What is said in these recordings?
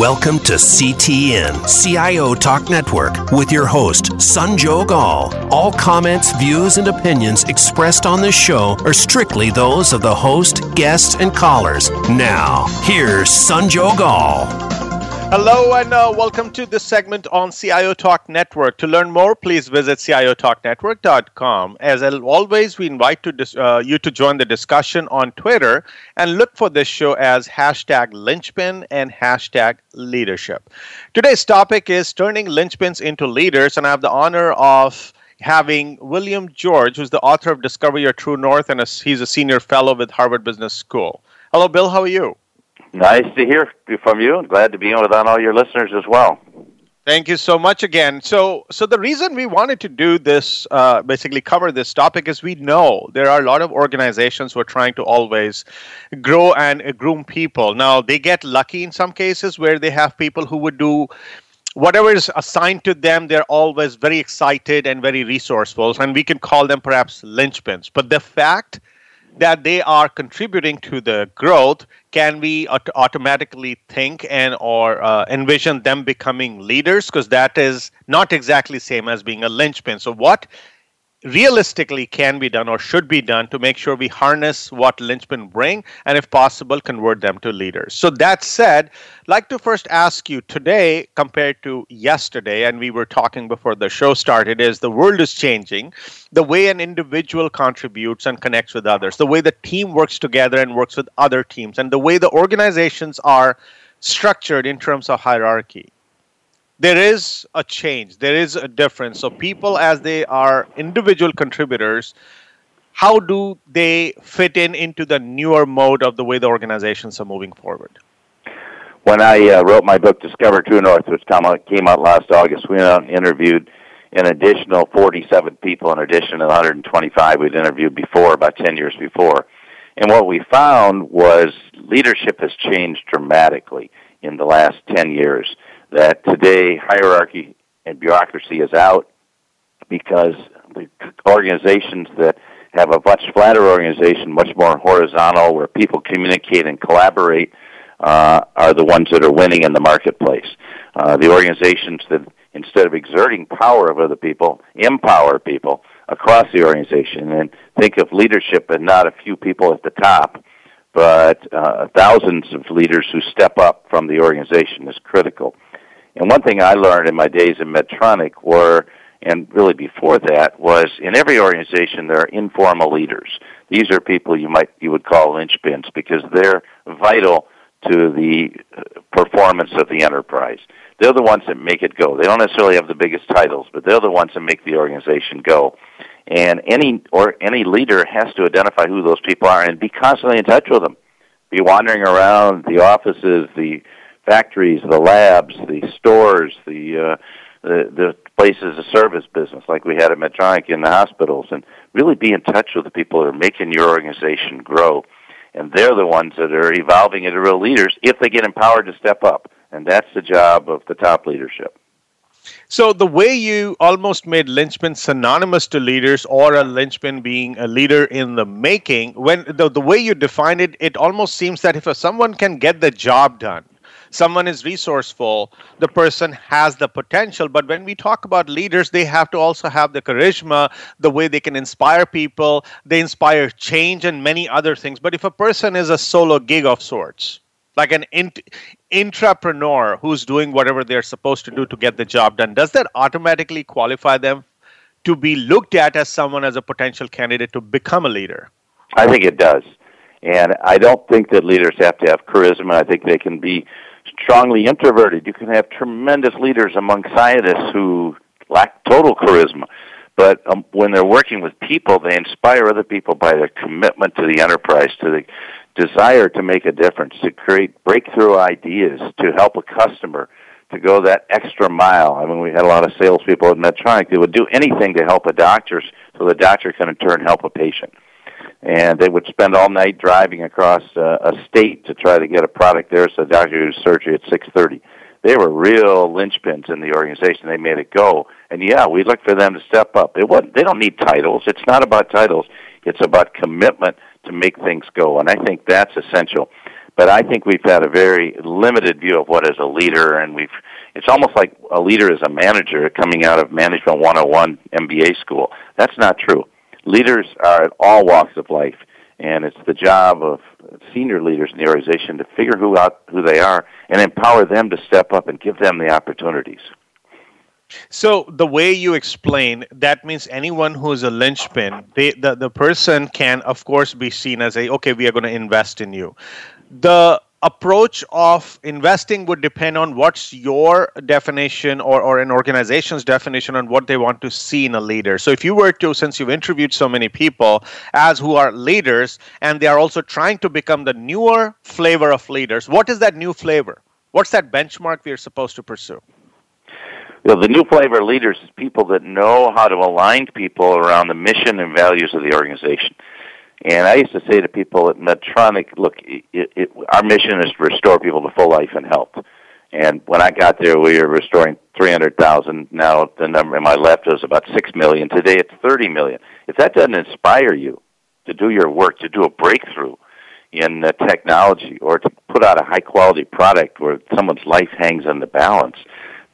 Welcome to CTN, CIO Talk Network, with your host, Sanjog Aul. All comments, views, and opinions expressed on this show are strictly those of the host, guests, and callers. Now, here's Sanjog Aul. Hello and uh, welcome to this segment on CIO Talk Network. To learn more, please visit ciotalknetwork.com. As always, we invite to dis- uh, you to join the discussion on Twitter and look for this show as hashtag linchpin and hashtag leadership. Today's topic is turning linchpins into leaders, and I have the honor of having William George, who's the author of Discover Your True North, and a, he's a senior fellow with Harvard Business School. Hello, Bill. How are you? Nice to hear from you. Glad to be on with all your listeners as well. Thank you so much again. So, so the reason we wanted to do this, uh, basically cover this topic, is we know there are a lot of organizations who are trying to always grow and groom people. Now, they get lucky in some cases where they have people who would do whatever is assigned to them. They're always very excited and very resourceful, and we can call them perhaps linchpins. But the fact that they are contributing to the growth can we aut- automatically think and or uh, envision them becoming leaders? Because that is not exactly same as being a linchpin. So what realistically can be done or should be done to make sure we harness what linchpin bring and if possible convert them to leaders. So that said I'd like to first ask you today compared to yesterday and we were talking before the show started is the world is changing. The way an individual contributes and connects with others the way the team works together and works with other teams and the way the organizations are structured in terms of hierarchy there is a change. There is a difference. So people as they are individual contributors how do they fit in into the newer mode of the way the organizations are moving forward? When i uh, wrote my book discover true north which came out last august we interviewed an additional 47 people in addition to 125 we'd interviewed before about 10 years before. And what we found was leadership has changed dramatically in the last 10 years that today hierarchy and bureaucracy is out because the organizations that have a much flatter organization, much more horizontal, where people communicate and collaborate, uh, are the ones that are winning in the marketplace. Uh, the organizations that, instead of exerting power over the people, empower people across the organization and think of leadership and not a few people at the top, but uh, thousands of leaders who step up from the organization is critical. And one thing I learned in my days in Medtronic were, and really before that, was in every organization there are informal leaders. These are people you might you would call linchpins because they're vital to the uh, performance of the enterprise. They're the ones that make it go. They don't necessarily have the biggest titles, but they're the ones that make the organization go. And any or any leader has to identify who those people are and be constantly in touch with them. Be wandering around the offices, the factories, the labs, the stores, the uh, the, the places of service business like we had at Medtronic in the hospitals, and really be in touch with the people that are making your organization grow. And they're the ones that are evolving into real leaders if they get empowered to step up. And that's the job of the top leadership. So the way you almost made linchpin synonymous to leaders or a linchpin being a leader in the making, when the, the way you define it, it almost seems that if someone can get the job done, someone is resourceful, the person has the potential. But when we talk about leaders, they have to also have the charisma, the way they can inspire people, they inspire change and many other things. But if a person is a solo gig of sorts, like an int- intrapreneur who's doing whatever they're supposed to do to get the job done, does that automatically qualify them to be looked at as someone as a potential candidate to become a leader? I think it does. And I don't think that leaders have to have charisma. I think they can be strongly introverted. You can have tremendous leaders among scientists who lack total charisma. But um, when they're working with people, they inspire other people by their commitment to the enterprise, to the desire to make a difference, to create breakthrough ideas, to help a customer, to go that extra mile. I mean, we had a lot of salespeople at Medtronic. They would do anything to help a doctor so the doctor can in turn help a patient and they would spend all night driving across uh, a state to try to get a product there so doctor could do surgery at 6.30. They were real linchpins in the organization. They made it go. And yeah, we look for them to step up. It wasn't, they don't need titles. It's not about titles. It's about commitment to make things go. And I think that's essential. But I think we've had a very limited view of what is a leader, and we've it's almost like a leader is a manager coming out of Management 101 MBA school. That's not true. Leaders are at all walks of life, and it's the job of senior leaders in the organization to figure who out who they are and empower them to step up and give them the opportunities. So the way you explain that means anyone who is a linchpin, they, the the person can of course be seen as a okay, we are going to invest in you. The approach of investing would depend on what's your definition or, or an organization's definition on what they want to see in a leader. So if you were to since you've interviewed so many people as who are leaders and they are also trying to become the newer flavor of leaders what is that new flavor? What's that benchmark we are supposed to pursue? Know, the new flavor leaders is people that know how to align people around the mission and values of the organization. And I used to say to people at Medtronic, look, it, it, our mission is to restore people to full life and health. And when I got there, we were restoring 300,000. Now the number in my left is about 6 million. Today it's 30 million. If that doesn't inspire you to do your work, to do a breakthrough in uh, technology or to put out a high quality product where someone's life hangs in the balance,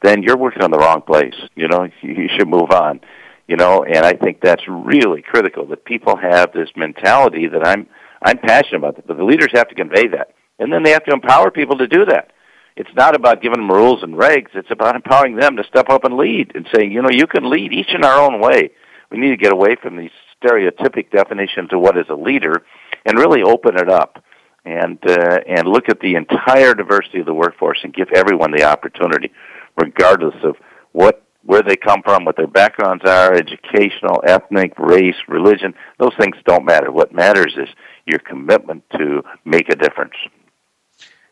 then you're working on the wrong place. You know, you should move on. You know, and I think that's really critical that people have this mentality that I'm I'm passionate about that, but the leaders have to convey that, and then they have to empower people to do that. It's not about giving them rules and regs. It's about empowering them to step up and lead and saying, you know, you can lead each in our own way. We need to get away from these stereotypic definitions of what is a leader and really open it up and uh, and look at the entire diversity of the workforce and give everyone the opportunity regardless of what where they come from, what their backgrounds are, educational, ethnic, race, religion. Those things don't matter. What matters is your commitment to make a difference.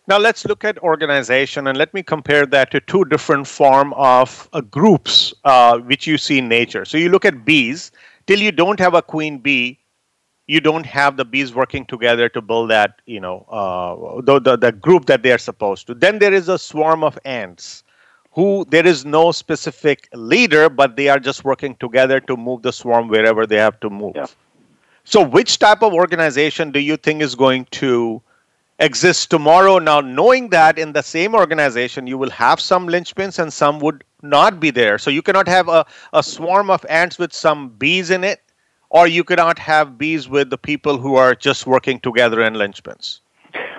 Now let's look at organization and let me compare that to two different form of uh, groups uh, which you see in nature. So you look at bees. Till you don't have a queen bee, you don't have the bees working together to build that you know uh, the, the the group that they are supposed to. Then there is a swarm of ants who there is no specific leader, but they are just working together to move the swarm wherever they have to move. Yeah. So, which type of organization do you think is going to exist tomorrow? Now, knowing that in the same organization, you will have some linchpins and some would not be there. So, you cannot have a, a swarm of ants with some bees in it, or you cannot have bees with the people who are just working together in linchpins.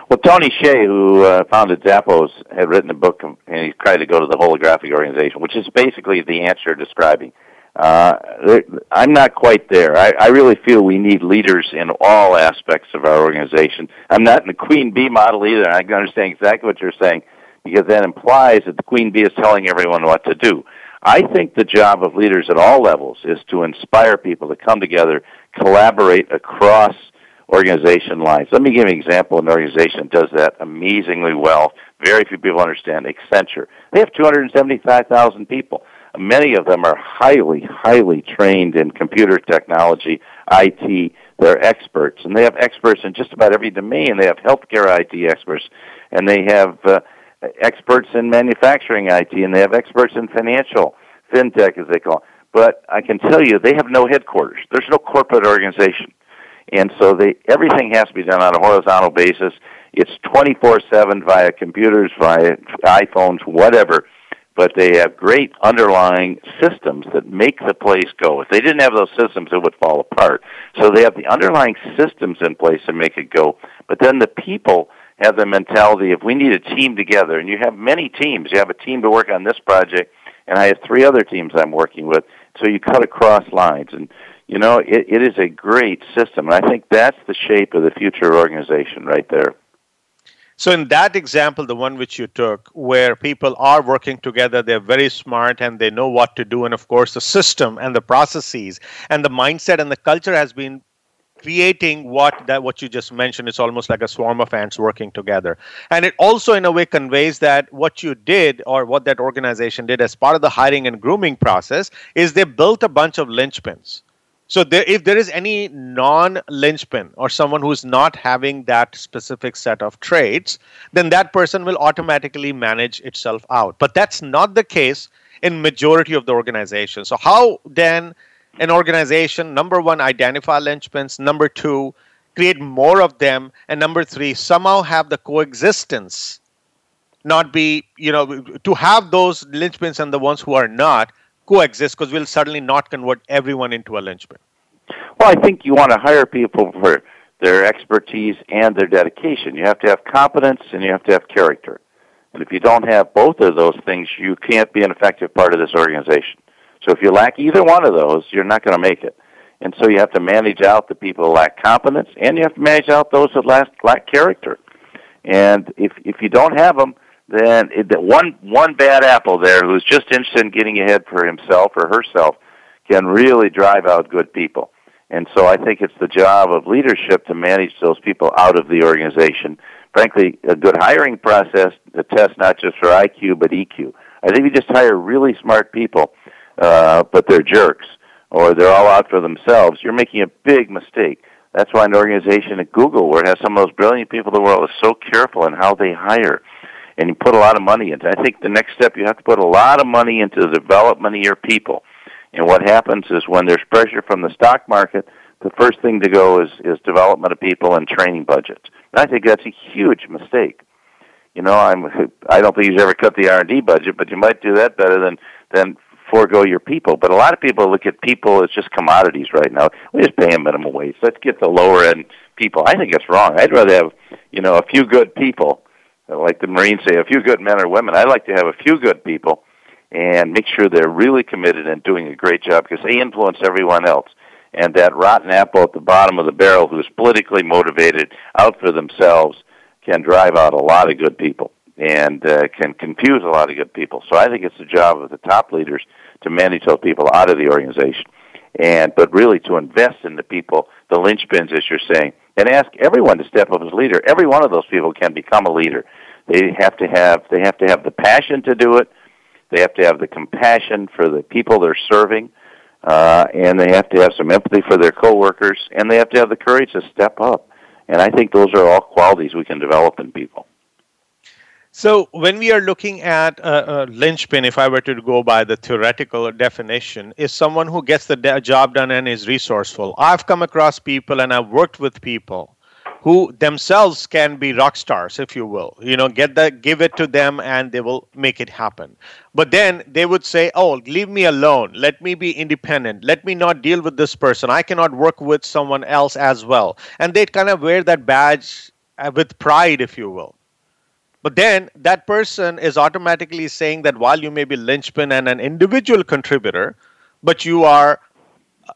Well, Tony Hsieh, who uh, founded Zappos, had written a book, and he tried to go to the holographic organization, which is basically the answer you're describing. Uh, I'm not quite there. I, I really feel we need leaders in all aspects of our organization. I'm not in the queen bee model either. I understand exactly what you're saying because that implies that the queen bee is telling everyone what to do. I think the job of leaders at all levels is to inspire people to come together, collaborate across organization lines. Let me give you an example of an organization that does that amazingly well. Very few people understand Accenture. They have 275,000 people. Many of them are highly, highly trained in computer technology, IT. They're experts, and they have experts in just about every domain. They have healthcare IT experts, and they have uh, experts in manufacturing IT, and they have experts in financial, fintech as they call it. But I can tell you, they have no headquarters. There's no corporate organization and so they everything has to be done on a horizontal basis. It's 24/7 via computers, via iPhones, whatever. But they have great underlying systems that make the place go. If they didn't have those systems, it would fall apart. So they have the underlying systems in place to make it go. But then the people have the mentality of we need a team together, and you have many teams. You have a team to work on this project, and I have three other teams I'm working with. So you cut across lines, and you know, it, it is a great system. And I think that's the shape of the future organization right there. So, in that example, the one which you took, where people are working together, they're very smart and they know what to do. And of course, the system and the processes and the mindset and the culture has been creating what that what you just mentioned it's almost like a swarm of ants working together and it also in a way conveys that what you did or what that organization did as part of the hiring and grooming process is they built a bunch of linchpins so there, if there is any non-linchpin or someone who's not having that specific set of traits, then that person will automatically manage itself out. But that's not the case in majority of the organizations. So how then an organization, number one, identify linchpins, number two, create more of them, and number three, somehow have the coexistence not be, you know, to have those linchpins and the ones who are not coexist because we'll certainly not convert everyone into a linchpin. Well, I think you want to hire people for their expertise and their dedication. You have to have competence and you have to have character. And if you don't have both of those things, you can't be an effective part of this organization. So if you lack either one of those, you're not going to make it. And so you have to manage out the people who lack competence, and you have to manage out those that lack, lack character. And if if you don't have them, then it, one one bad apple there who's just interested in getting ahead for himself or herself can really drive out good people. And so I think it's the job of leadership to manage those people out of the organization. Frankly, a good hiring process to test not just for IQ but EQ. I think you just hire really smart people, uh, but they're jerks or they're all out for themselves. You're making a big mistake. That's why an organization at Google, where it has some of those brilliant people in the world, is so careful in how they hire and you put a lot of money into. I think the next step you have to put a lot of money into the development of your people. And what happens is when there's pressure from the stock market, the first thing to go is is development of people and training budgets. And I think that's a huge mistake. You know, I'm I don't think you should ever cut the R and D budget, but you might do that better than than forego your people. But a lot of people look at people as just commodities right now. We just pay them minimum wage. Let's get the lower end people. I think it's wrong. I'd rather have you know a few good people like the Marines say, a few good men or women. I like to have a few good people and make sure they're really committed and doing a great job because they influence everyone else. And that rotten apple at the bottom of the barrel who's politically motivated out for themselves can drive out a lot of good people and uh, can confuse a lot of good people. So I think it's the job of the top leaders to manage those people out of the organization. And but really to invest in the people, the linchpins as you're saying, and ask everyone to step up as leader. Every one of those people can become a leader. They have to have they have to have the passion to do it. They have to have the compassion for the people they're serving, uh, and they have to have some empathy for their coworkers, and they have to have the courage to step up. And I think those are all qualities we can develop in people. So, when we are looking at a, a, linchpin, if I were to go by the theoretical definition, is someone who gets the de- job done and is resourceful. I've come across people and I've worked with people who themselves can be rock stars, if you will. You know, get that, give it to them, and they will make it happen. But then they would say, "Oh, leave me alone. Let me be independent. Let me not deal with this person. I cannot work with someone else as well." And they kind of wear that badge uh, with pride, if you will but then that person is automatically saying that while you may be linchpin and an individual contributor, but you are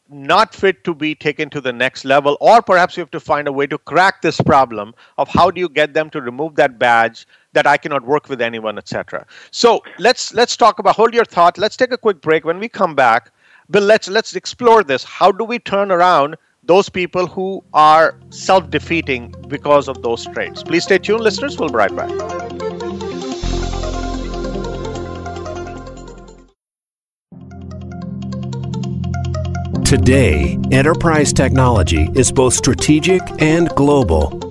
not fit to be taken to the next level, or perhaps you have to find a way to crack this problem of how do you get them to remove that badge that I cannot work with anyone, etc. So let's let's talk about hold your thought. Let's take a quick break. When we come back, Bill, let's let's explore this. How do we turn around those people who are self defeating because of those traits. Please stay tuned, listeners. We'll be right back. Today, enterprise technology is both strategic and global.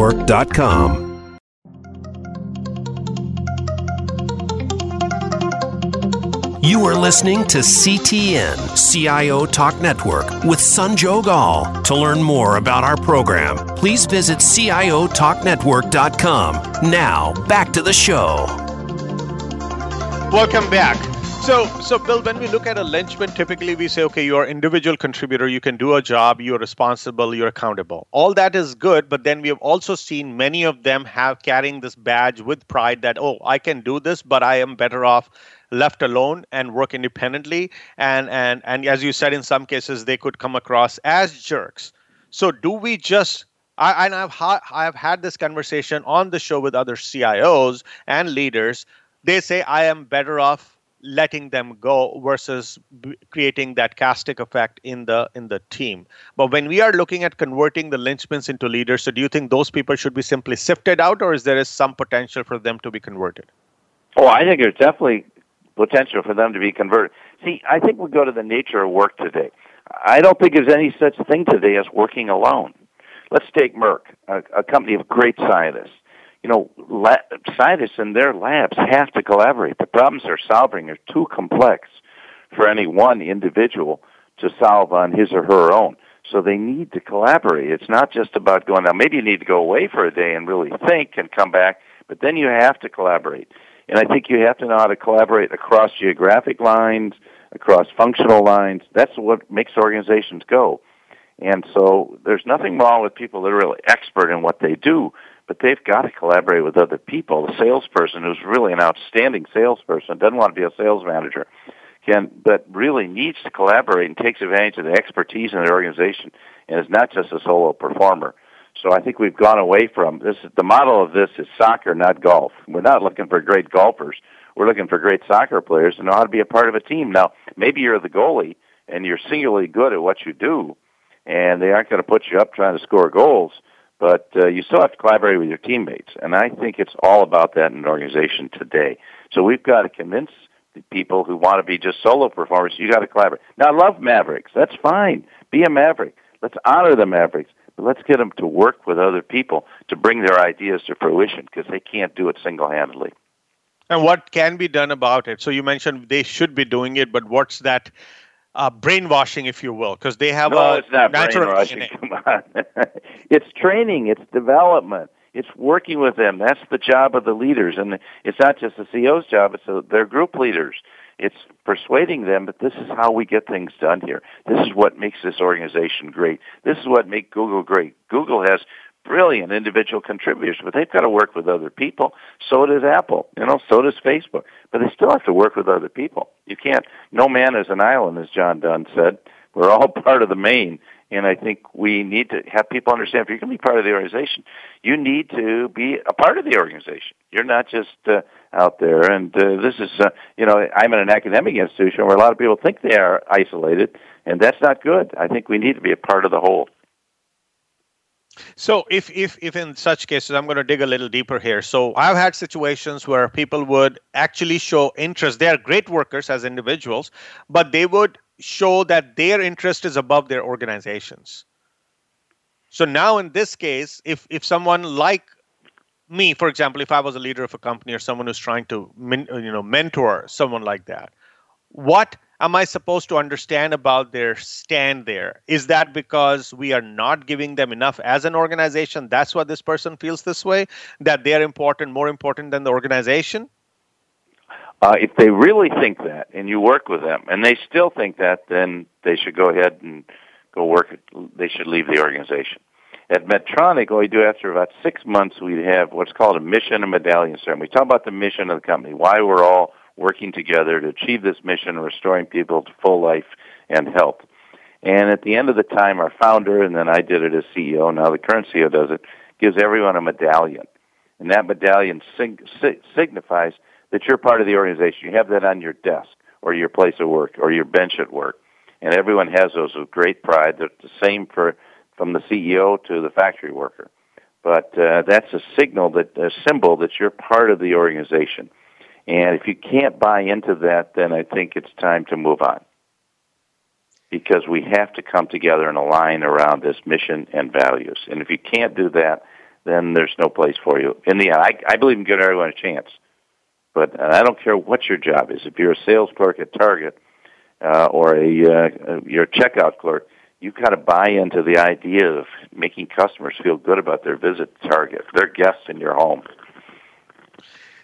CIOTalkNetwork.com. You are listening to CTN CIO Talk Network with Sanjog Aul. To learn more about our program, please visit CIOTalkNetwork.com. Now, back to the show. Welcome back. So, so Bill, when we look at a linchpin, typically we say, okay, you're an individual contributor, you can do a job, you're responsible, you're accountable. All that is good, but then we have also seen many of them have carrying this badge with pride that, oh, I can do this, but I am better off left alone and work independently and and and as you said in some cases they could come across as jerks so do we just I, and I've, ha- I've had this conversation on the show with other CIOs and leaders. They say I am better off letting them go versus b- creating that castic effect in the in the team. But when we are looking at converting the linchpins into leaders so do you think those people should be simply sifted out or is there is some potential for them to be converted? Oh i think there's definitely potential for them to be converted. See i think we go to the nature of work today. I don't think there's any such thing today as working alone. Let's take merck a, a company of great scientists you know, la- scientists in their labs have to collaborate. The problems they're solving are too complex for any one individual to solve on his or her own. So they need to collaborate. It's not just about going now. Maybe you need to go away for a day and really think and come back, but then you have to collaborate. And I think you have to know how to collaborate across geographic lines, across functional lines. That's what makes organizations go. And so there's nothing wrong with people that are really expert in what they do, but they've got to collaborate with other people. The salesperson who's really an outstanding salesperson doesn't want to be a sales manager, can but really needs to collaborate and takes advantage of the expertise in the organization and is not just a solo performer. So I think we've gone away from this. The model of this is soccer, not golf. We're not looking for great golfers. We're looking for great soccer players who know how to be a part of a team. Now, maybe you're the goalie and you're singularly good at what you do, and they aren't going to put you up trying to score goals but uh, you still have to collaborate with your teammates. And I think it's all about that in an organization today. So we've got to convince the people who want to be just solo performers, you got to collaborate. Now, I love Mavericks. That's fine. Be a Maverick. Let's honor the Mavericks. But let's get them to work with other people to bring their ideas to fruition because they can't do it single-handedly. And what can be done about it? So you mentioned they should be doing it, but what's that uh, brainwashing, if you will, because they have no, a it's not natural brainwashing. Come on, it's training, it's development, it's working with them. That's the job of the leaders, and it's not just the CEO's job; it's a, their group leaders. It's persuading them that this is how we get things done here. This is what makes this organization great. This is what makes Google great. Google has brilliant individual contributors, but they've got to work with other people. So does Apple, you know, so does Facebook. But they still have to work with other people. You can't, no man is an island, as John Donne said. We're all part of the main. And I think we need to have people understand if you're going to be part of the organization, you need to be a part of the organization. You're not just uh, out there. And uh, this is, uh, you know, I'm in an academic institution where a lot of people think they are isolated, and that's not good. I think we need to be a part of the whole. So if if if in such cases, I'm going to dig a little deeper here. So I've had situations where people would actually show interest. They are great workers as individuals, but they would show that their interest is above their organizations. So now in this case, if if someone like me, for example, if I was a leader of a company or someone who's trying to you know mentor someone like that, what am I supposed to understand about their stand there? Is that because we are not giving them enough as an organization? That's why this person feels this way, that they're important, more important than the organization? Uh, if they really think that and you work with them and they still think that, then they should go ahead and go work. They should leave the organization. At Medtronic, what we do after about six months, we have what's called a mission and medallion ceremony. We talk about the mission of the company, why we're all working together to achieve this mission of restoring people to full life and health. And at the end of the time, our founder, and then I did it as CEO, now the current CEO does it, gives everyone a medallion. And that medallion sig- signifies that you're part of the organization. You have that on your desk or your place of work or your bench at work. And everyone has those with great pride. They're the same for from the CEO to the factory worker. But uh, that's a signal that a symbol that you're part of the organization. And if you can't buy into that, then I think it's time to move on. Because we have to come together and align around this mission and values. And if you can't do that, then there's no place for you. In the end, I, I believe in giving everyone a chance. But I don't care what your job is. If you're a sales clerk at Target uh, or a uh, you're a checkout clerk, you've got to buy into the idea of making customers feel good about their visit to Target, their guests in your home.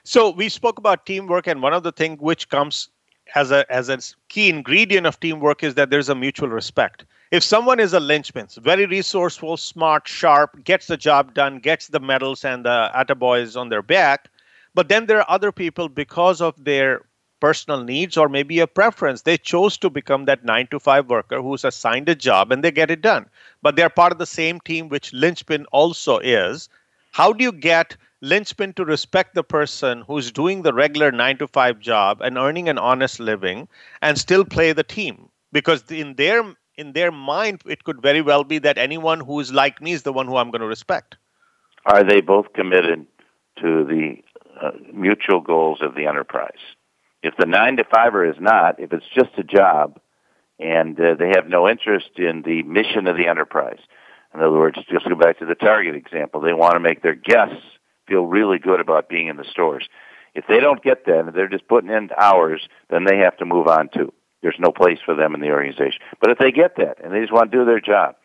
So we spoke about teamwork, and one of the things which comes as a as a key ingredient of teamwork is that there's a mutual respect. If someone is a linchpin, very resourceful, smart, sharp, gets the job done, gets the medals and the attaboys on their back, but then there are other people because of their personal needs or maybe a preference, they chose to become that nine to five worker who's assigned a job and they get it done. But they're part of the same team, which linchpin also is. How do you get linchpin to respect the person who's doing the regular nine to five job and earning an honest living and still play the team. Because in their in their mind it could very well be that anyone who is like me is the one who i'm going to respect. Are they both committed to the uh, mutual goals of the enterprise? If the nine to fiver is not if it's just a job and uh, they have no interest in the mission of the enterprise in other words just go back to the target example they want to make their guests feel really good about being in the stores. If they don't get that and they're just putting in hours, then they have to move on too. There's no place for them in the organization. But if they get that and they just want to do their job,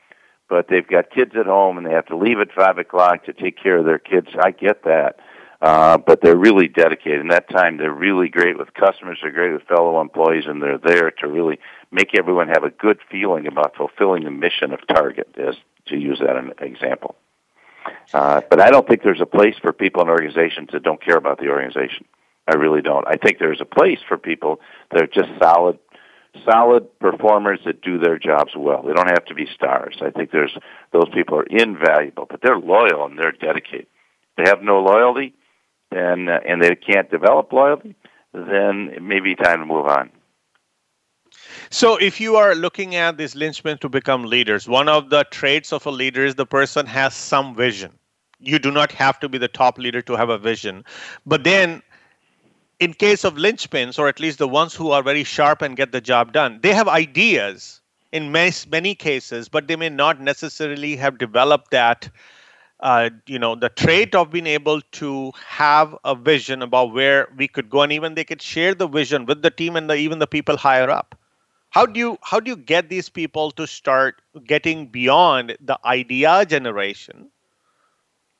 but they've got kids at home and they have to leave at five o'clock to take care of their kids, I get that. Uh, but they're really dedicated. In that time, they're really great with customers. They're great with fellow employees, and they're there to really make everyone have a good feeling about fulfilling the mission of Target, as to use that as an example. Uh, but I don't think there's a place for people in organizations that don't care about the organization. I really don't. I think there's a place for people that are just solid, solid performers that do their jobs well. They don't have to be stars. I think there's those people are invaluable, but they're loyal and they're dedicated. If they have no loyalty, and uh, and they can't develop loyalty, then it may be time to move on. So, if you are looking at these linchmen to become leaders, one of the traits of a leader is the person has some vision. You do not have to be the top leader to have a vision. But then, in case of linchpins, or at least the ones who are very sharp and get the job done, they have ideas in many, many cases, but they may not necessarily have developed that. Uh, you know the trait of being able to have a vision about where we could go and even they could share the vision with the team and the, even the people higher up how do you how do you get these people to start getting beyond the idea generation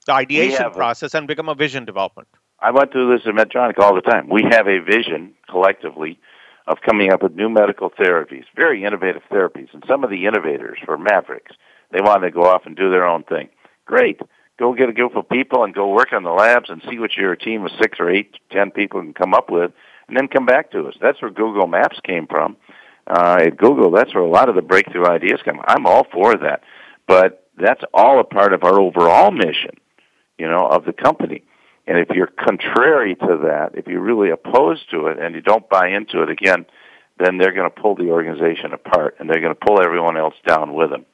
the ideation process a, and become a vision development? I went through this at medtronic all the time. We have a vision collectively of coming up with new medical therapies very innovative therapies. And some of the innovators for mavericks they want to go off and do their own thing. Great. Go get a group of people and go work on the labs and see what your team of six or eight ten people can come up with and then come back to us. That's where google maps came from uh, at Google, that's where a lot of the breakthrough ideas come. I'm all for that, but that's all a part of our overall mission, you know, of the company. And if you're contrary to that, if you're really opposed to it and you don't buy into it again, then they're going to pull the organization apart and they're going to pull everyone else down with them.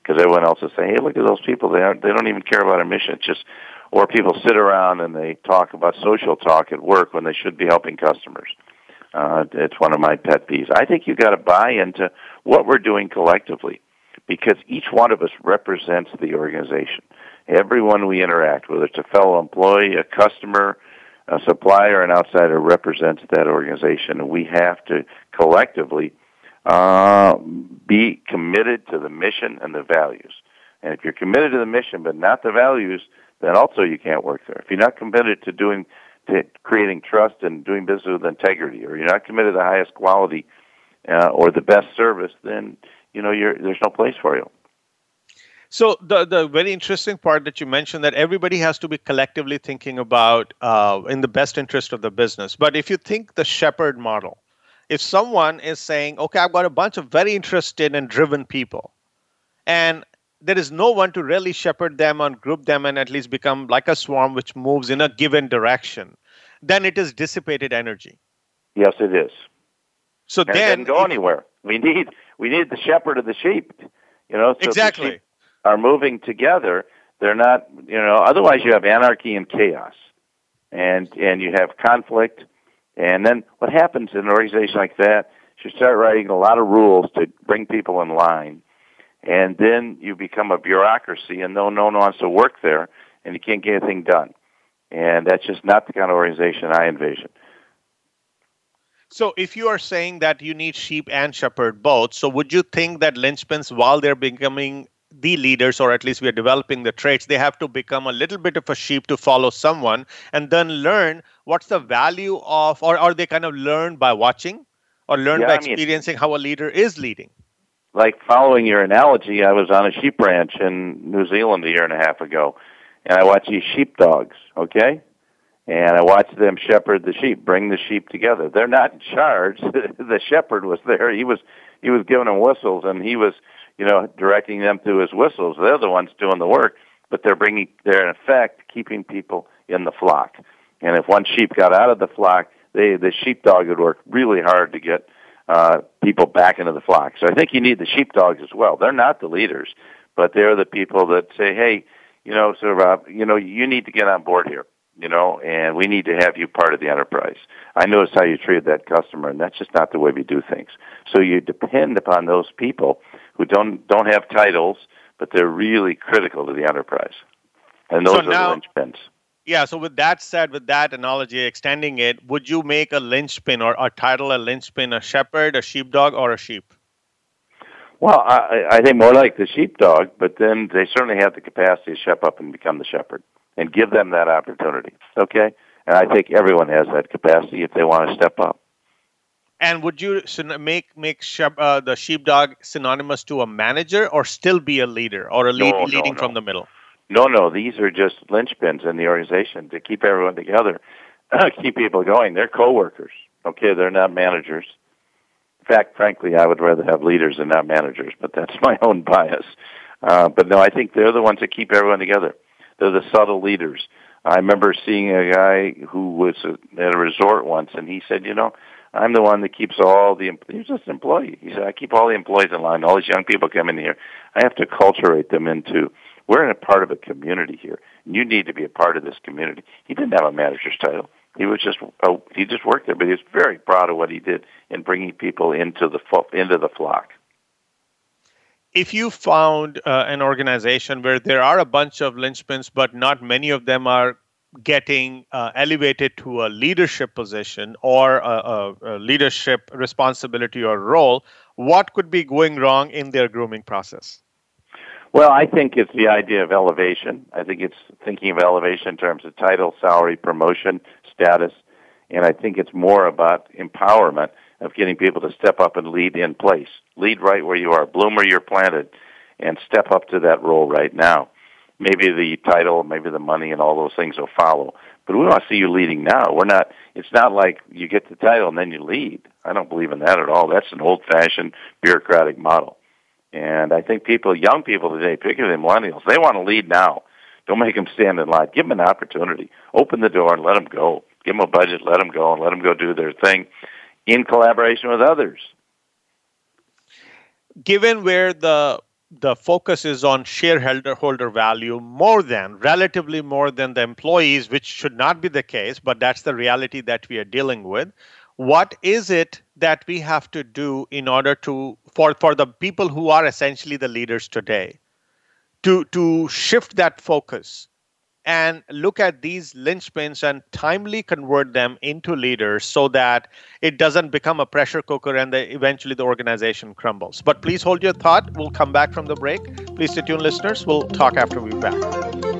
Because everyone else will say, "Hey, look at those people. They aren't. They don't even care about our mission. It's just." Or people sit around and they talk about social talk at work when they should be helping customers. Uh, it's one of my pet peeves. I think you got to buy into what we're doing collectively because each one of us represents the organization. Everyone we interact with, it's a fellow employee, a customer, a supplier, an outsider represents that organization, and we have to collectively uh, be committed to the mission and the values. And if you're committed to the mission but not the values, then also you can't work there. If you're not committed to doing to creating trust and doing business with integrity, or you're not committed to the highest quality uh, or the best service, then you know there's no place for you. So the the very interesting part that you mentioned that everybody has to be collectively thinking about uh, in the best interest of the business. But if you think the shepherd model, if someone is saying, "Okay, I've got a bunch of very interested and driven people," and there is no one to really shepherd them and group them and at least become like a swarm which moves in a given direction then it is dissipated energy. Yes, it is. So and then it doesn't go anywhere. We need we need the shepherd of the sheep. You know, so exactly are moving together. They're not. You know, otherwise you have anarchy and chaos, and and you have conflict. And then what happens in an organization like that? You start writing a lot of rules to bring people in line, and then you become a bureaucracy, and no, no one wants to work there, and you can't get anything done. And that's just not the kind of organization I envision. So, if you are saying that you need sheep and shepherd both, so would you think that linchpins, while they're becoming the leaders, or at least we are developing the traits, they have to become a little bit of a sheep to follow someone and then learn what's the value of, or are they kind of learn by watching or learn yeah, by experiencing mean, how a leader is leading? Like following your analogy, I was on a sheep ranch in New Zealand a year and a half ago and I watch these sheepdogs, okay? And I watch them shepherd the sheep, bring the sheep together. They're not in charge. the shepherd was there. He was he was giving them whistles, and he was, you know, directing them through his whistles. They're the ones doing the work, but they're bringing, they're in effect keeping people in the flock. And if one sheep got out of the flock, they, the sheepdog would work really hard to get uh, people back into the flock. So I think you need the sheepdogs as well. They're not the leaders, but they're the people that say, hey, you know, so Rob, you know, you need to get on board here, you know, and we need to have you part of the enterprise. I noticed how you treated that customer, and that's just not the way we do things. So you depend upon those people who don't don't have titles, but they're really critical to the enterprise, and those so are now, the linchpins. Yeah. So with that said, with that analogy, extending it, would you make a linchpin or, a title a linchpin a shepherd, a sheepdog, or a sheep? Well, I, I think more like the sheepdog, but then they certainly have the capacity to step up and become the shepherd and give them that opportunity. Okay? And I think everyone has that capacity if they want to step up. And would you make make shep, uh, the sheepdog synonymous to a manager, or still be a leader or a lead, no, leading no, no. from the middle? No, no. These are just linchpins in the organization to keep everyone together, keep people going. They're coworkers. Okay, they're not managers In fact, frankly, I would rather have leaders and not managers, but that's my own bias. Uh, but no, I think they're the ones that keep everyone together. They're the subtle leaders. I remember seeing a guy who was at a resort once, and he said, "You know, I'm the one that keeps all the. He was just an employee. He said, I keep all the employees in line. All these young people come in here. I have to culturate them into. We're in a part of a community here. And you need to be a part of this community. He didn't have a manager's title. He was just oh, he just worked there, but he was very proud of what he did in bringing people into the into the flock. If you found uh, an organization where there are a bunch of linchpins, but not many of them are getting uh, elevated to a leadership position or a, a, a leadership responsibility or role, what could be going wrong in their grooming process? Well, I think it's the idea of elevation. I think it's thinking of elevation in terms of title, salary, promotion, status, and I think it's more about empowerment of getting people to step up and lead in place. Lead right where you are, bloom where you're planted, and step up to that role right now. Maybe the title, maybe the money, and all those things will follow. But we want to see you leading now. We're not. It's not like you get the title and then you lead. I don't believe in that at all. That's an old-fashioned bureaucratic model. And I think people, young people today, particularly millennials, they want to lead now. Don't make them stand in line. Give them an opportunity. Open the door and let them go. Give them a budget, let them go, and let them go do their thing in collaboration with others. Given where the the focus is on shareholder holder value more than relatively more than the employees which should not be the case but that's the reality that we are dealing with what is it that we have to do in order to for for the people who are essentially the leaders today to to shift that focus and look at these linchpins and timely convert them into leaders so that it doesn't become a pressure cooker and eventually the organization crumbles. But please hold your thought. We'll come back from the break. Please stay tuned, listeners. We'll talk after we're back.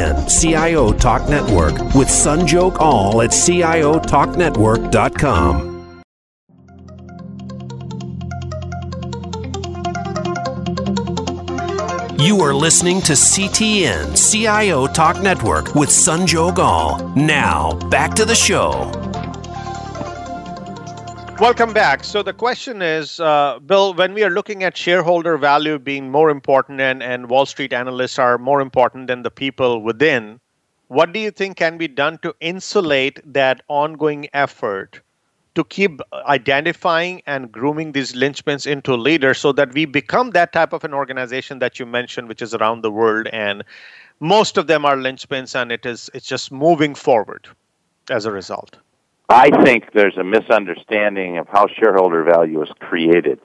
CIO Talk Network with Sanjog Aul at CIOTalkNetwork.com. You are listening to CTN CIO Talk Network with Sanjog Aul. Now, back to the show. Welcome back. So the question is, uh, Bill, when we are looking at shareholder value being more important and, and Wall Street analysts are more important than the people within, what do you think can be done to insulate that ongoing effort to keep identifying and grooming these linchpins into leaders so that we become that type of an organization that you mentioned, which is around the world, and most of them are linchpins, and it is it's just moving forward as a result. I think there's a misunderstanding of how shareholder value is created.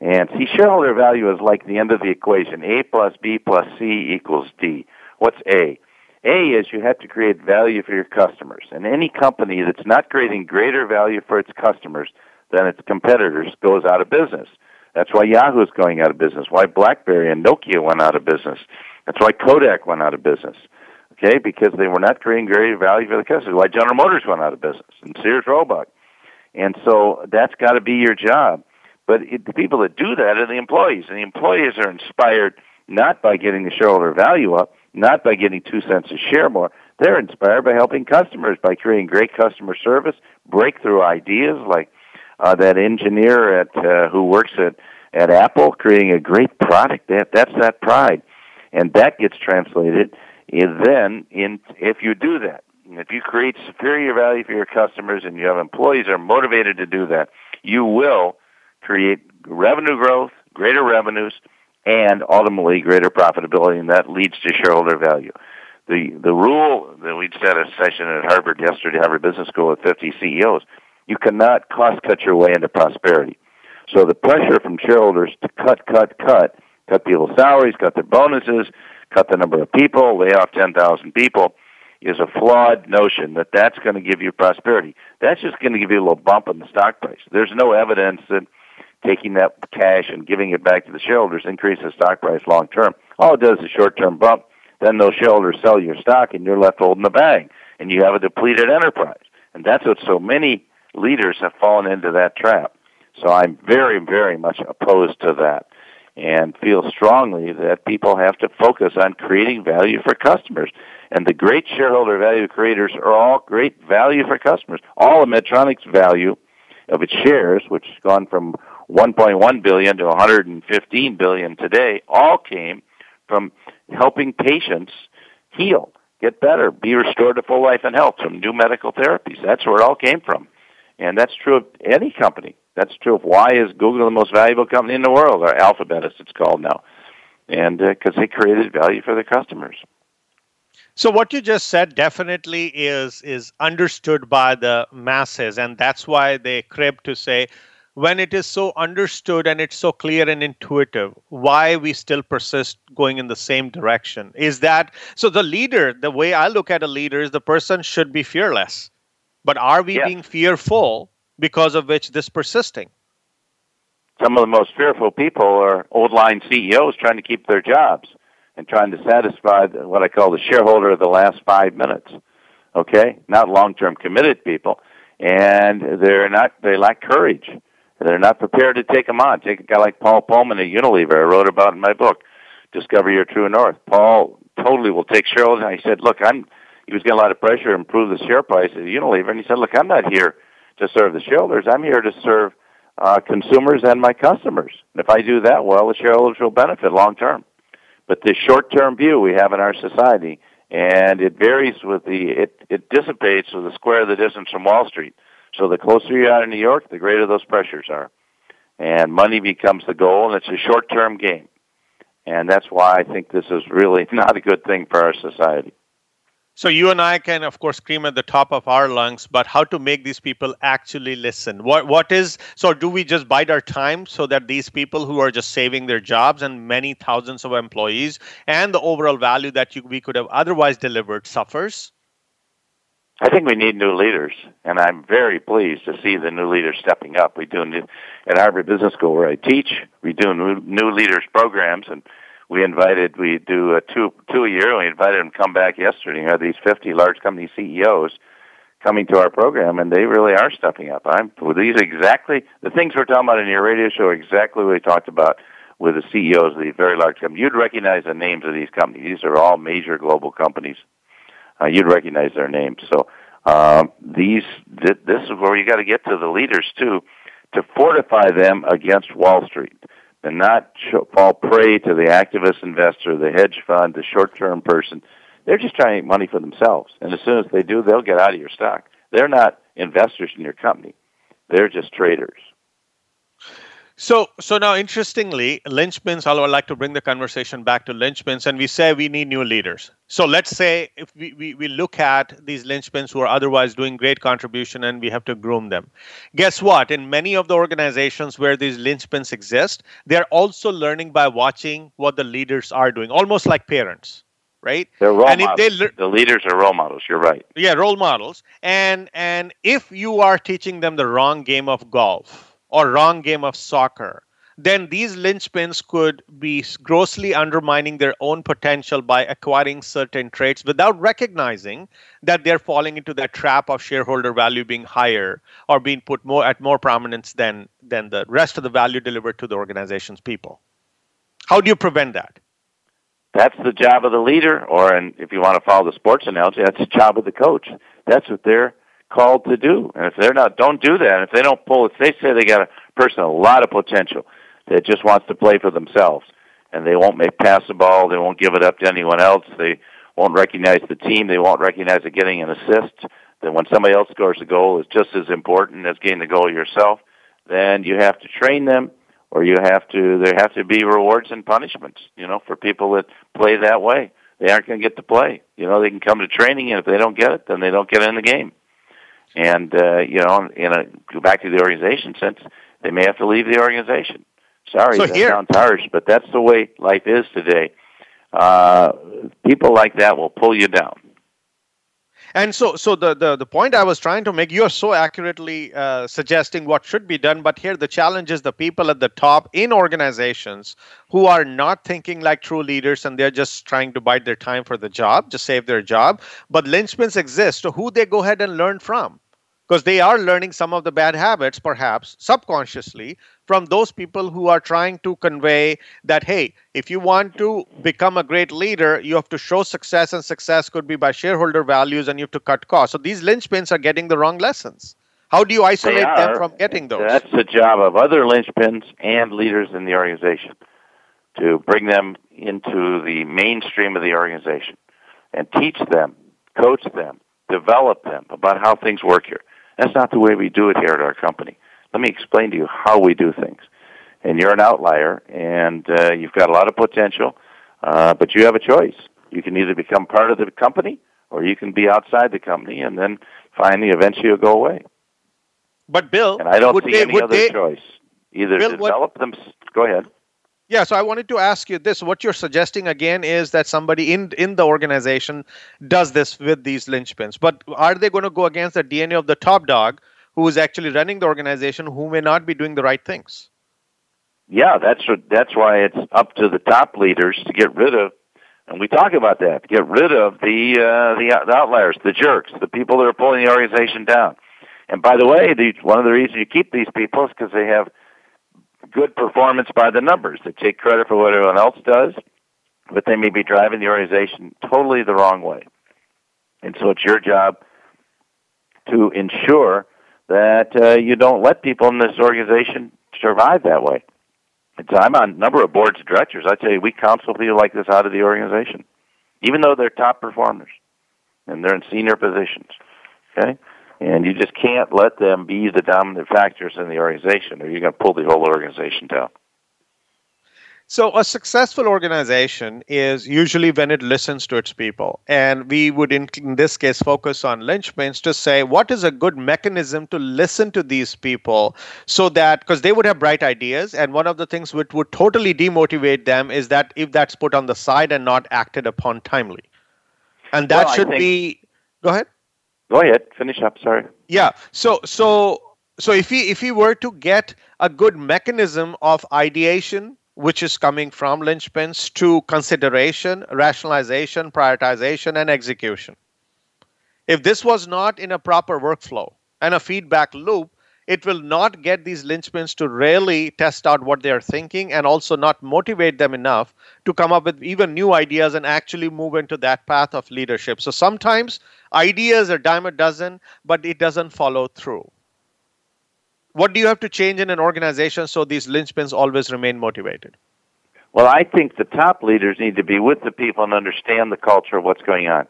And see, shareholder value is like the end of the equation. A plus B plus C equals D. What's A? A is you have to create value for your customers. And any company that's not creating greater value for its customers than its competitors goes out of business. That's why Yahoo is going out of business. Why BlackBerry and Nokia went out of business. That's why Kodak went out of business. Okay, because they were not creating great value for the customer. Why General Motors went out of business and Sears Roebuck. And so that's got to be your job. But it, the people that do that are the employees, and the employees are inspired not by getting the shareholder value up, not by getting two cents a share more. They're inspired by helping customers by creating great customer service, breakthrough ideas like uh, that engineer at uh, who works at at Apple creating a great product. That that's that pride, and that gets translated. And then, in if you do that, if you create superior value for your customers, and you have employees are motivated to do that, you will create revenue growth, greater revenues, and ultimately greater profitability, and that leads to shareholder value. The the rule that we set a session at Harvard yesterday, Harvard Business School with 50 CEOs you cannot cost cut your way into prosperity. So the pressure from shareholders to cut, cut, cut, cut people's salaries, cut their bonuses, cut the number of people, lay off 10,000 people is a flawed notion that that's going to give you prosperity. That's just going to give you a little bump in the stock price. There's no evidence that taking that cash and giving it back to the shareholders increases stock price long term. All it does is a short term bump. Then those shareholders sell your stock and you're left holding the bag and you have a depleted enterprise. And that's what so many leaders have fallen into that trap. So I'm very, very much opposed to that and feel strongly that people have to focus on creating value for customers. And the great shareholder value creators are all great value for customers. All of Medtronic's value of its shares, which has gone from 1.1 billion to 115 billion today, all came from helping patients heal, get better, be restored to full life and health from new medical therapies. That's where it all came from. And that's true of any company. That's true of why is Google the most valuable company in the world, or Alphabet as it's called now. And because uh, they created value for their customers. So what you just said definitely is is understood by the masses, and that's why they crib to say when it is so understood and it's so clear and intuitive, why we still persist going in the same direction. Is that so the leader, the way I look at a leader is the person should be fearless. But are we being fearful because of which this persisting? Some of the most fearful people are old line CEOs trying to keep their jobs and trying to satisfy what I call the shareholder of the last five minutes. Okay, not long term committed people, and they're not. They lack courage. They're not prepared to take them on. Take a guy like Paul Polman at Unilever. I wrote about in my book, Discover Your True North. Paul totally will take shareholders. And he said, "Look, I'm he was getting a lot of pressure to improve the share price of Unilever, and he said, "Look, I'm not here to serve the shareholders. I'm here to serve uh, consumers and my customers. And if I do that well, the shareholders will benefit long term." But the short-term view we have in our society, and it varies with the it it dissipates with the square of the distance from Wall Street. So the closer you are to New York, the greater those pressures are, and money becomes the goal, and it's a short-term game. And that's why I think this is really not a good thing for our society. So you and I can, of course, scream at the top of our lungs, but how to make these people actually listen? What what is so? Do we just bide our time so that these people who are just saving their jobs and many thousands of employees and the overall value that you, we could have otherwise delivered suffers? I think we need new leaders, and I'm very pleased to see the new leaders stepping up. We do new, at Harvard Business School where I teach. We do new, new leaders programs and we invited we do a two two a year. We invited them to come back yesterday. We had these fifty large company CEOs coming to our program, and they really are stepping up. I'm these exactly the things we're talking about in your radio show. Exactly what we talked about with the CEOs of these very large companies. You'd recognize the names of these companies. These are all major global companies. Uh, you'd recognize their names. So um, these th- this is where you got to get to the leaders too to fortify them against Wall Street and not fall prey to the activist investor, the hedge fund, the short-term person. They're just trying to make money for themselves. And as soon as they do, they'll get out of your stock. They're not investors in your company. They're just traders. So, so now interestingly, linchpins, I would like to bring the conversation back to linchpins, and we say we need new leaders. So let's say if we, we, we look at these linchpins who are otherwise doing great contribution and we have to groom them. Guess what? In many of the organizations where these linchpins exist, they're also learning by watching what the leaders are doing, almost like parents right? They're role and models. If they le- the leaders are role models. You're right. Yeah, role models. And and if you are teaching them the wrong game of golf, or wrong game of soccer, then these linchpins could be grossly undermining their own potential by acquiring certain traits without recognizing that they're falling into that trap of shareholder value being higher or being put more at more prominence than than the rest of the value delivered to the organization's people. How do you prevent that? That's the job of the leader, or and if you want to follow the sports analogy, that's the job of the coach. That's what they're called to do. And if they're not, don't do that. If they don't pull, if they say they got a person a lot of potential that just wants to play for themselves, and they won't make pass the ball, they won't give it up to anyone else, they won't recognize the team, they won't recognize it getting an assist. Then when somebody else scores a goal is just as important as getting the goal yourself. Then you have to train them, or you have to. There have to be rewards and punishments. You know, for people that play that way, they aren't going to get to play. You know, they can come to training, and if they don't get it, then they don't get in the game. And uh, you know, in a go back to the organization sense, they may have to leave the organization. Sorry, so that here, sounds harsh, but that's the way life is today. Uh, people like that will pull you down. And so, so the, the, the point I was trying to make, you're so accurately uh, suggesting what should be done. But here, the challenge is the people at the top in organizations who are not thinking like true leaders and they're just trying to bide their time for the job, just save their job. But linchpins exist, so who they go ahead and learn from because they are learning some of the bad habits, perhaps subconsciously, from those people who are trying to convey that, hey, if you want to become a great leader, you have to show success, and success could be by shareholder values, and you have to cut costs. So these linchpins are getting the wrong lessons. How do you isolate them from getting those? That's the job of other linchpins and leaders in the organization to bring them into the mainstream of the organization and teach them, coach them, develop them about how things work here. That's not the way we do it here at our company. Let me explain to you how we do things. And you're an outlier, and uh, you've got a lot of potential, uh, but you have a choice. You can either become part of the company, or you can be outside the company, and then finally, eventually, you'll go away. But Bill, and I don't see they, any other they, choice. Either Bill, develop what, them. Go ahead. Yeah, so I wanted to ask you this. What you're suggesting again is that somebody in in the organization does this with these linchpins. But are they going to go against the DNA of the top dog who is actually running the organization who may not be doing the right things? Yeah, that's that's why it's up to the top leaders to get rid of and we talk about that, to get rid of the uh, the, the outliers, the jerks, the people that are pulling the organization down. And by the way, the, one of the reasons you keep these people is because they have good performance by the numbers. They take credit for what everyone else does, but they may be driving the organization totally the wrong way. And so it's your job to ensure that uh, you don't let people in this organization survive that way. And so I'm on a number of boards of directors. I tell you, we counsel people like this out of the organization, even though they're top performers and they're in senior positions. Okay? And you just can't let them be the dominant factors in the organization, or you're going to pull the whole organization down. So, a successful organization is usually when it listens to its people. And we would, in, in, this case, focus on linchpins to say what is a good mechanism to listen to these people so that, because they would have bright ideas. And one of the things which would totally demotivate them is that if that's put on the side and not acted upon timely. And that well, should think, be. Go ahead. Go ahead. Finish up. Sorry. Yeah. So, so, so if he if he were to get a good mechanism of ideation which is coming from linchpins to consideration, rationalization, prioritization, and execution. If this was not in a proper workflow and a feedback loop, it will not get these linchpins to really test out what they are thinking and also not motivate them enough to come up with even new ideas and actually move into that path of leadership. So sometimes ideas are dime a dozen, but it doesn't follow through what do you have to change in an organization so these linchpins always remain motivated? Well, I think the top leaders need to be with the people and understand the culture of what's going on,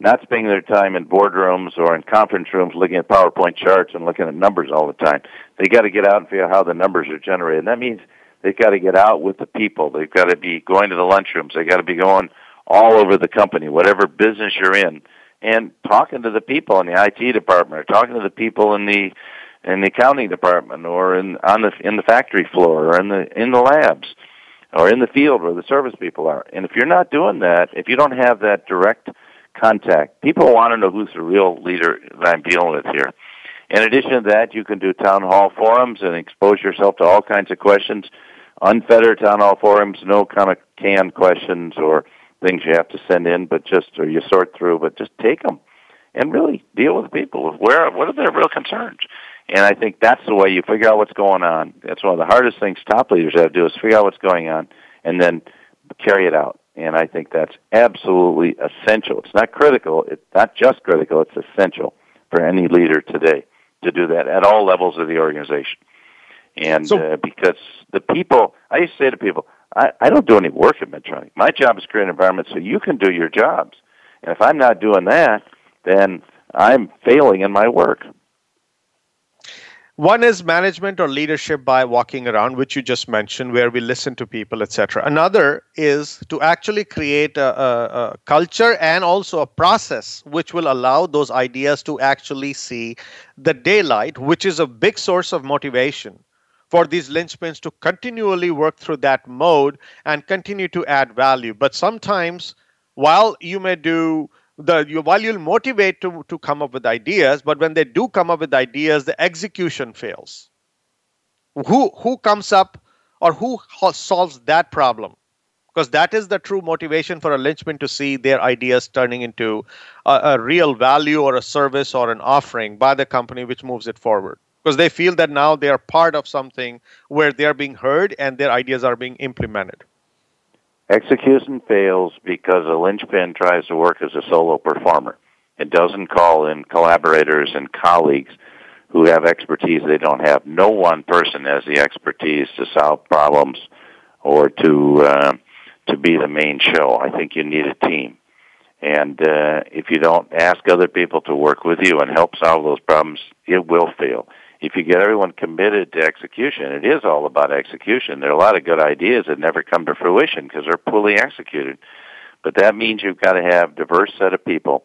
not spending their time in boardrooms or in conference rooms looking at PowerPoint charts and looking at numbers all the time. They got to get out and figure out how the numbers are generated. That means they've got to get out with the people. They've got to be going to the lunchrooms. They've got to be going all over the company, whatever business you're in, and talking to the people in the IT department or talking to the people in the in the accounting department or in on the in the factory floor or in the in the labs or in the field where the service people are. And if you're not doing that, if you don't have that direct contact, people want to know who's the real leader that I'm dealing with here. In addition to that, you can do town hall forums and expose yourself to all kinds of questions unfettered town hall forums, no kind of canned questions or things you have to send in, but just or you sort through, but just take them and really deal with people. Where what are their real concerns? And I think that's the way you figure out what's going on. That's one of the hardest things top leaders have to do is figure out what's going on and then carry it out. And I think that's absolutely essential. It's not critical. It's not just critical. It's essential for any leader today to do that at all levels of the organization. And so, uh, because the people, I used to say to people, I, I don't do any work at Medtronic. My job is create an environment so you can do your jobs. And if I'm not doing that, then I'm failing in my work. One is management or leadership by walking around, which you just mentioned, where we listen to people, etc. Another is to actually create a, a, a, culture and also a process which will allow those ideas to actually see the daylight, which is a big source of motivation for these linchpins to continually work through that mode and continue to add value. But sometimes, while you may do the you, while you'll motivate to, to come up with ideas, but when they do come up with ideas, the execution fails. Who who comes up or who solves that problem? Because that is the true motivation for a linchpin to see their ideas turning into a, a real value or a service or an offering by the company which moves it forward. Because they feel that now they are part of something where they are being heard and their ideas are being implemented. Execution fails because a linchpin tries to work as a solo performer. It doesn't call in collaborators and colleagues who have expertise they don't have. No one person has the expertise to solve problems or to uh, to be the main show. I think you need a team. And uh, if you don't ask other people to work with you and help solve those problems, it will fail if you get everyone committed to execution, it is all about execution. There are a lot of good ideas that never come to fruition because they're poorly executed. But that means you've got to have diverse set of people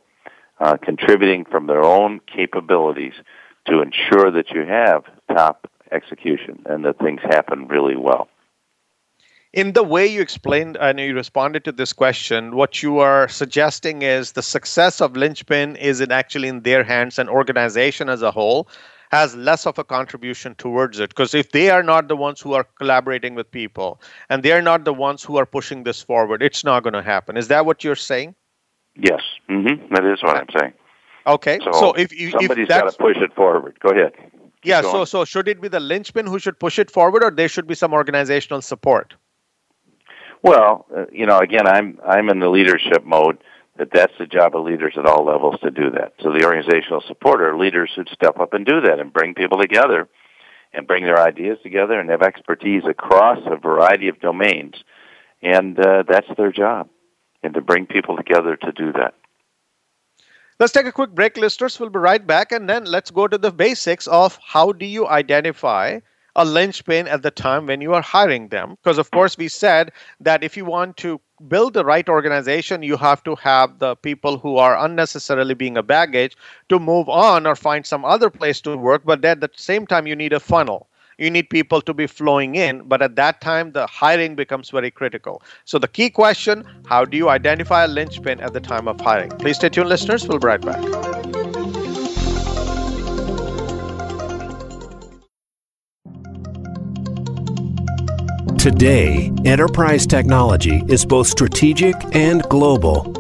uh, contributing from their own capabilities to ensure that you have top execution and that things happen really well. In the way you explained and you responded to this question, what you are suggesting is the success of Linchpin is actually in their hands and organization as a whole has less of a contribution towards it. Because if they are not the ones who are collaborating with people and they're not the ones who are pushing this forward it's not going to happen. Is that what you're saying? Yes. Mm-hmm. that is what i'm saying. Okay. So, so if you somebody's got to push it forward. Go ahead. Yeah so so should it be the linchpin who should push it forward or there should be some organizational support? Well uh, you know again i'm i'm in the leadership mode that that's the job of leaders at all levels to do that. So the organizational support leaders who step up and do that and bring people together and bring their ideas together and have expertise across a variety of domains. And uh, that's their job, and to bring people together to do that. Let's take a quick break, listeners. We'll be right back, and then let's go to the basics of how do you identify a linchpin at the time when you are hiring them. Because, of course, we said that if you want to build the right organization, you have to have the people who are unnecessarily being a baggage to move on or find some other place to work. But at the same time, you need a funnel. You need people to be flowing in, but at that time, the hiring becomes very critical. So, the key question how do you identify a linchpin at the time of hiring? Please stay tuned, listeners. We'll be right back. Today, enterprise technology is both strategic and global.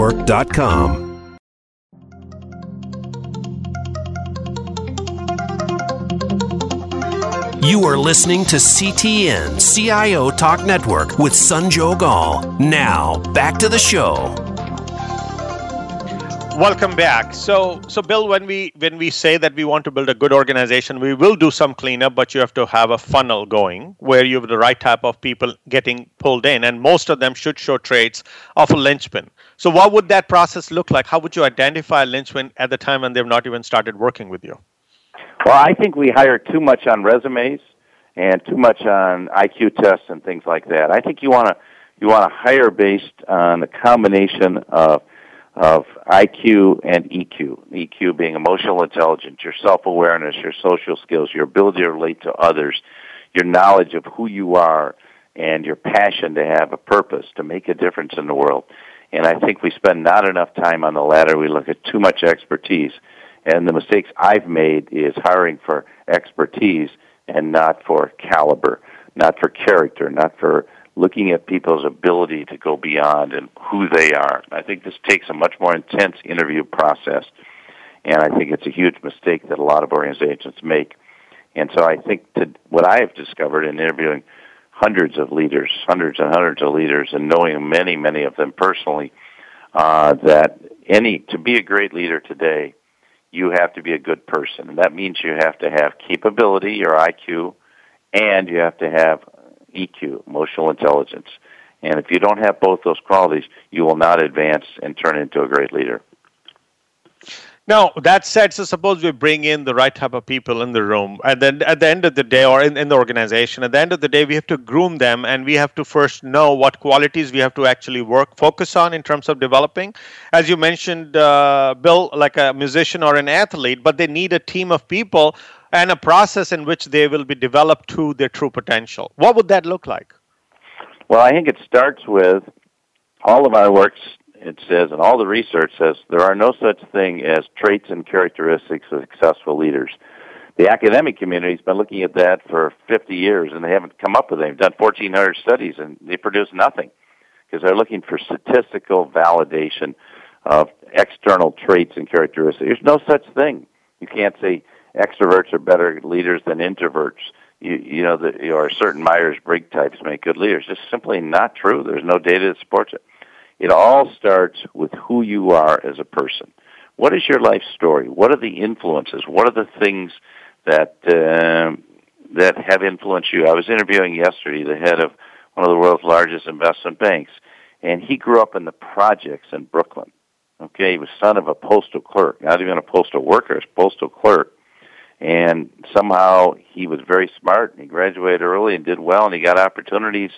CIOTalkNetwork.com. You are listening to CTN CIO Talk Network with Sanjog Aul. Now, back to the show. Welcome back. So, so Bill, when we when we say that we want to build a good organization, we will do some cleanup, but you have to have a funnel going where you have the right type of people getting pulled in, and most of them should show traits of a linchpin. So, what would that process look like? How would you identify a linchpin at the time when they've not even started working with you? Well, I think we hire too much on resumes and too much on IQ tests and things like that. I think you want to you want to hire based on a combination of of IQ and EQ. EQ being emotional intelligence, your self-awareness, your social skills, your ability to relate to others, your knowledge of who you are, and your passion to have a purpose to make a difference in the world. And I think we spend not enough time on the latter. We look at too much expertise. And the mistakes I've made is hiring for expertise and not for caliber, not for character, not for looking at people's ability to go beyond and who they are. I think this takes a much more intense interview process, and I think it's a huge mistake that a lot of organizations make. And so I think to, what I have discovered in interviewing hundreds of leaders, hundreds and hundreds of leaders, and knowing many, many of them personally, uh, that any to be a great leader today, you have to be a good person, and that means you have to have capability, your IQ, and you have to have EQ, emotional intelligence. And if you don't have both those qualities, you will not advance and turn into a great leader. Now, that said, so suppose we bring in the right type of people in the room, and then at the end of the day, or in, in the organization, at the end of the day, we have to groom them, and we have to first know what qualities we have to actually work, focus on in terms of developing. As you mentioned, uh, Bill, like a musician or an athlete, but they need a team of people and a process in which they will be developed to their true potential. What would that look like? Well, I think it starts with all of our works. It says, and all the research says, there are no such thing as traits and characteristics of successful leaders. The academic community has been looking at that for 50 years, and they haven't come up with it. They've done 1,400 studies, and they produce nothing because they're looking for statistical validation of external traits and characteristics. There's no such thing. You can't say extroverts are better leaders than introverts. You, you know, the, or certain Myers-Briggs types make good leaders. Just simply not true. There's no data that supports it. It all starts with who you are as a person. What is your life story? What are the influences? What are the things that uh, that have influenced you? I was interviewing yesterday the head of one of the world's largest investment banks, and he grew up in the projects in Brooklyn. Okay, he was son of a postal clerk, not even a postal worker, a postal clerk and somehow he was very smart and he graduated early and did well and he got opportunities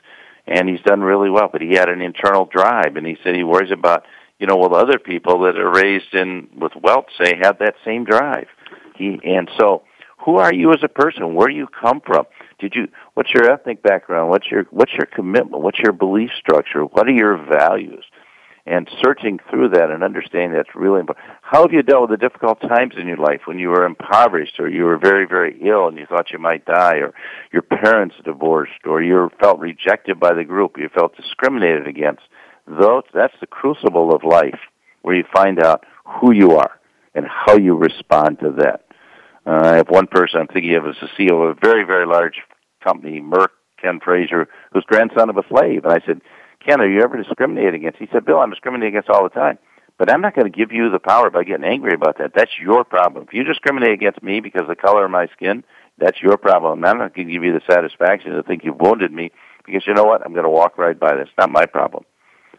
and he's done really well. But he had an internal drive and he said he worries about you know well other people that are raised in with wealth say have that same drive. He and so who are you as a person? Where do you come from? Did you what's your ethnic background? What's your what's your commitment? What's your belief structure? What are your values and searching through that and understanding that's really important. How have you dealt with the difficult times in your life when you were impoverished or you were very, very ill and you thought you might die or your parents divorced or you felt rejected by the group, you felt discriminated against? Those, that's the crucible of life where you find out who you are and how you respond to that. Uh, I have one person I'm thinking of as the CEO of a very, very large company, Merck, Ken Frazier, who's grandson of a slave. And I said, Ken, are you ever discriminated against? He said, Bill, I'm discriminated against all the time. But I'm not going to give you the power by getting angry about that. That's your problem. If you discriminate against me because of the color of my skin, that's your problem. I'm not going to give you the satisfaction to think you've wounded me because you know what? I'm going to walk right by this. Not my problem.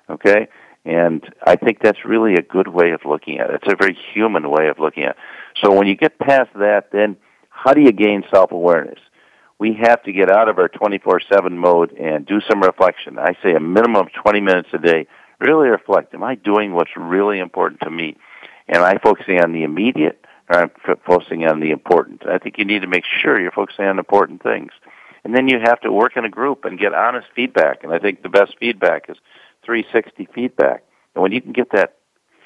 Okay? And I think that's really a good way of looking at it. It's a very human way of looking at it. So when you get past that, then how do you gain self-awareness? We have to get out of our 24-7 mode and do some reflection. I say a minimum of 20 minutes a day. Really reflect. Am I doing what's really important to me? Am I focusing on the immediate or am I focusing on the important? I think you need to make sure you're focusing on important things. And then you have to work in a group and get honest feedback. And I think the best feedback is 360 feedback. And when you can get that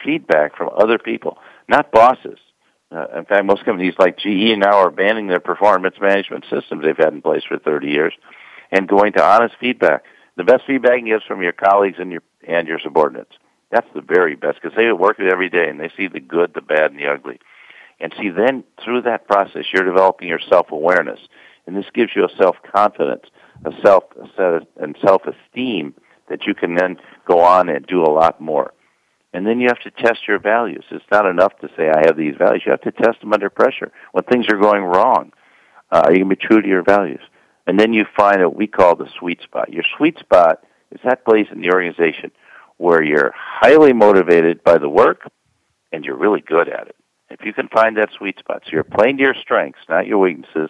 feedback from other people, not bosses, uh, in fact, most companies like GE now are banning their performance management systems they've had in place for 30 years and going to honest feedback. The best feedback you get is from your colleagues and your and your subordinates. That's the very best because they work it every day and they see the good, the bad, and the ugly. And see, then through that process, you're developing your self-awareness, and this gives you a self-confidence, a self and self-esteem that you can then go on and do a lot more. And then you have to test your values. It's not enough to say, I have these values. You have to test them under pressure. When things are going wrong, uh, you to be true to your values? And then you find what we call the sweet spot. Your sweet spot is that place in the organization where you're highly motivated by the work and you're really good at it. If you can find that sweet spot, so you're playing to your strengths, not your weaknesses,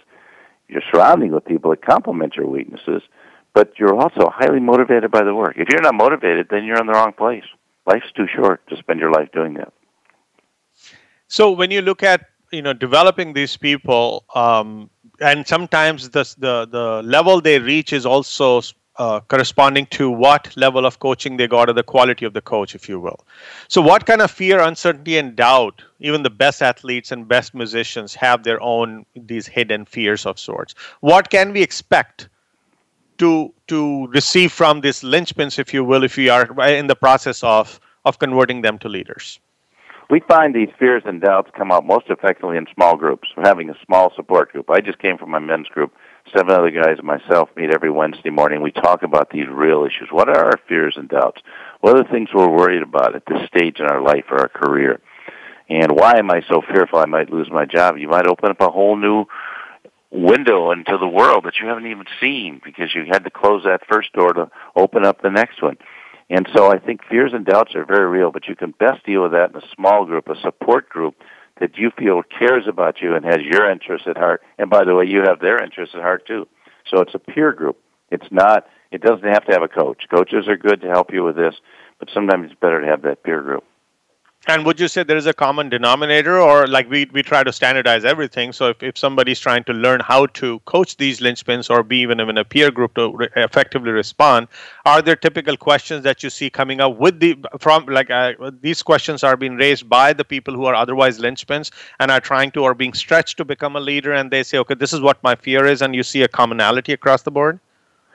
you're surrounding with people that complement your weaknesses, but you're also highly motivated by the work. If you're not motivated, then you're in the wrong place. Life's too short to spend your life doing that. So when you look at you know developing these people, um, and sometimes the the the level they reach is also uh, corresponding to what level of coaching they got or the quality of the coach, if you will. So, what kind of fear, uncertainty, and doubt, even the best athletes and best musicians have their own these hidden fears of sorts. What can we expect to to receive from these linchpins, if you will, if we are in the process of of converting them to leaders? We find these fears and doubts come out most effectively in small groups. Having a small support group. I just came from my men's group seven other guys and myself meet every Wednesday morning. We talk about these real issues. What are our fears and doubts? What are the things we're worried about at this stage in our life or our career? And why am I so fearful I might lose my job? You might open up a whole new window into the world that you haven't even seen because you had to close that first door to open up the next one. And so I think fears and doubts are very real, but you can best deal with that in a small group, a support group that you feel cares about you and has your interests at heart. And by the way, you have their interests at heart too. So it's a peer group. It's not, it doesn't have to have a coach. Coaches are good to help you with this, but sometimes it's better to have that peer group. And would you say there is a common denominator, or like we, we try to standardize everything? So if, if somebody's trying to learn how to coach these linchpins or be even in a peer group to re- effectively respond, are there typical questions that you see coming up with the from like uh, these questions are being raised by the people who are otherwise linchpins and are trying to or being stretched to become a leader, and they say, okay, this is what my fear is, and you see a commonality across the board?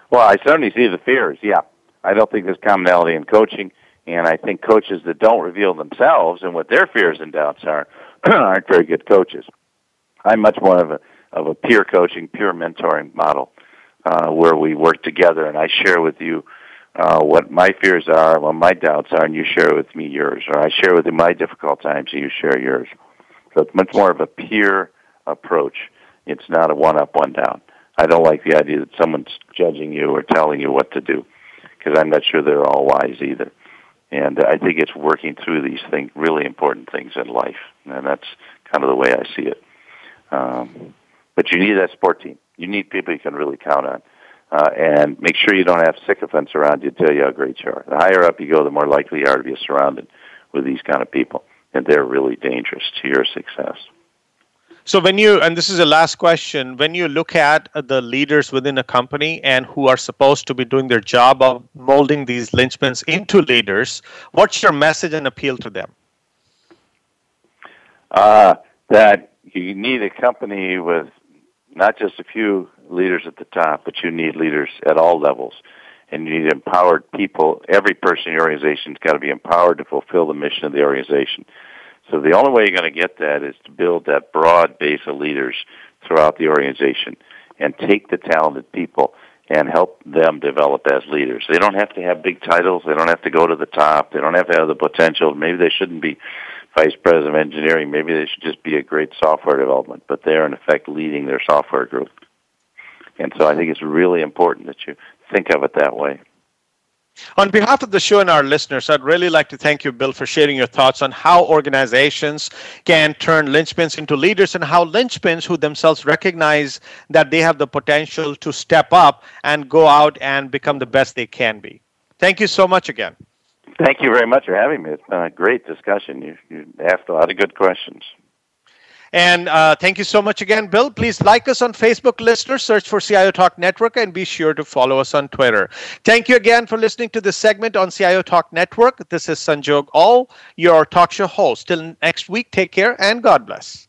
Well, I certainly see the fears. Yeah, I don't think there's commonality in coaching and I think coaches that don't reveal themselves and what their fears and doubts are aren't very good coaches. I'm much more of a of a peer coaching, peer mentoring model, uh, where we work together and I share with you uh, what my fears are, what my doubts are, and you share with me yours, or I share with you my difficult times and you share yours. So it's much more of a peer approach. It's not a one up, one down. I don't like the idea that someone's judging you or telling you what to do, because I'm not sure they're all wise either. And I think it's working through these things, really important things in life, and that's kind of the way I see it. Um, but you need that support team. You need people you can really count on. Uh, and make sure you don't have sycophants around you to tell you how great you are. The higher up you go, the more likely you are to be surrounded with these kind of people, and they're really dangerous to your success. So when you and this is the last question, when you look at the leaders within a company and who are supposed to be doing their job of molding these linchpins into leaders, what's your message and appeal to them? Uh, that you need a company with not just a few leaders at the top, but you need leaders at all levels. And you need empowered people. Every person in your organization's got to be empowered to fulfill the mission of the organization. So the only way you're going to get that is to build that broad base of leaders throughout the organization and take the talented people and help them develop as leaders. They don't have to have big titles. They don't have to go to the top. They don't have to have the potential. Maybe they shouldn't be vice president of engineering. Maybe they should just be a great software development, but they're in effect leading their software group. And so I think it's really important that you think of it that way. On behalf of the show and our listeners, I'd really like to thank you, Bill, for sharing your thoughts on how organizations can turn linchpins into leaders and how linchpins who themselves recognize that they have the potential to step up and go out and become the best they can be. Thank you so much again. Thank you very much for having me. It's been a great discussion. You, you asked a lot of good questions. And uh, thank you so much again, Bill. Please like us on Facebook, listeners, search for CIO Talk Network, and be sure to follow us on Twitter. Thank you again for listening to this segment on CIO Talk Network. This is Sanjog Aul, your talk show host. Till next week, take care and God bless.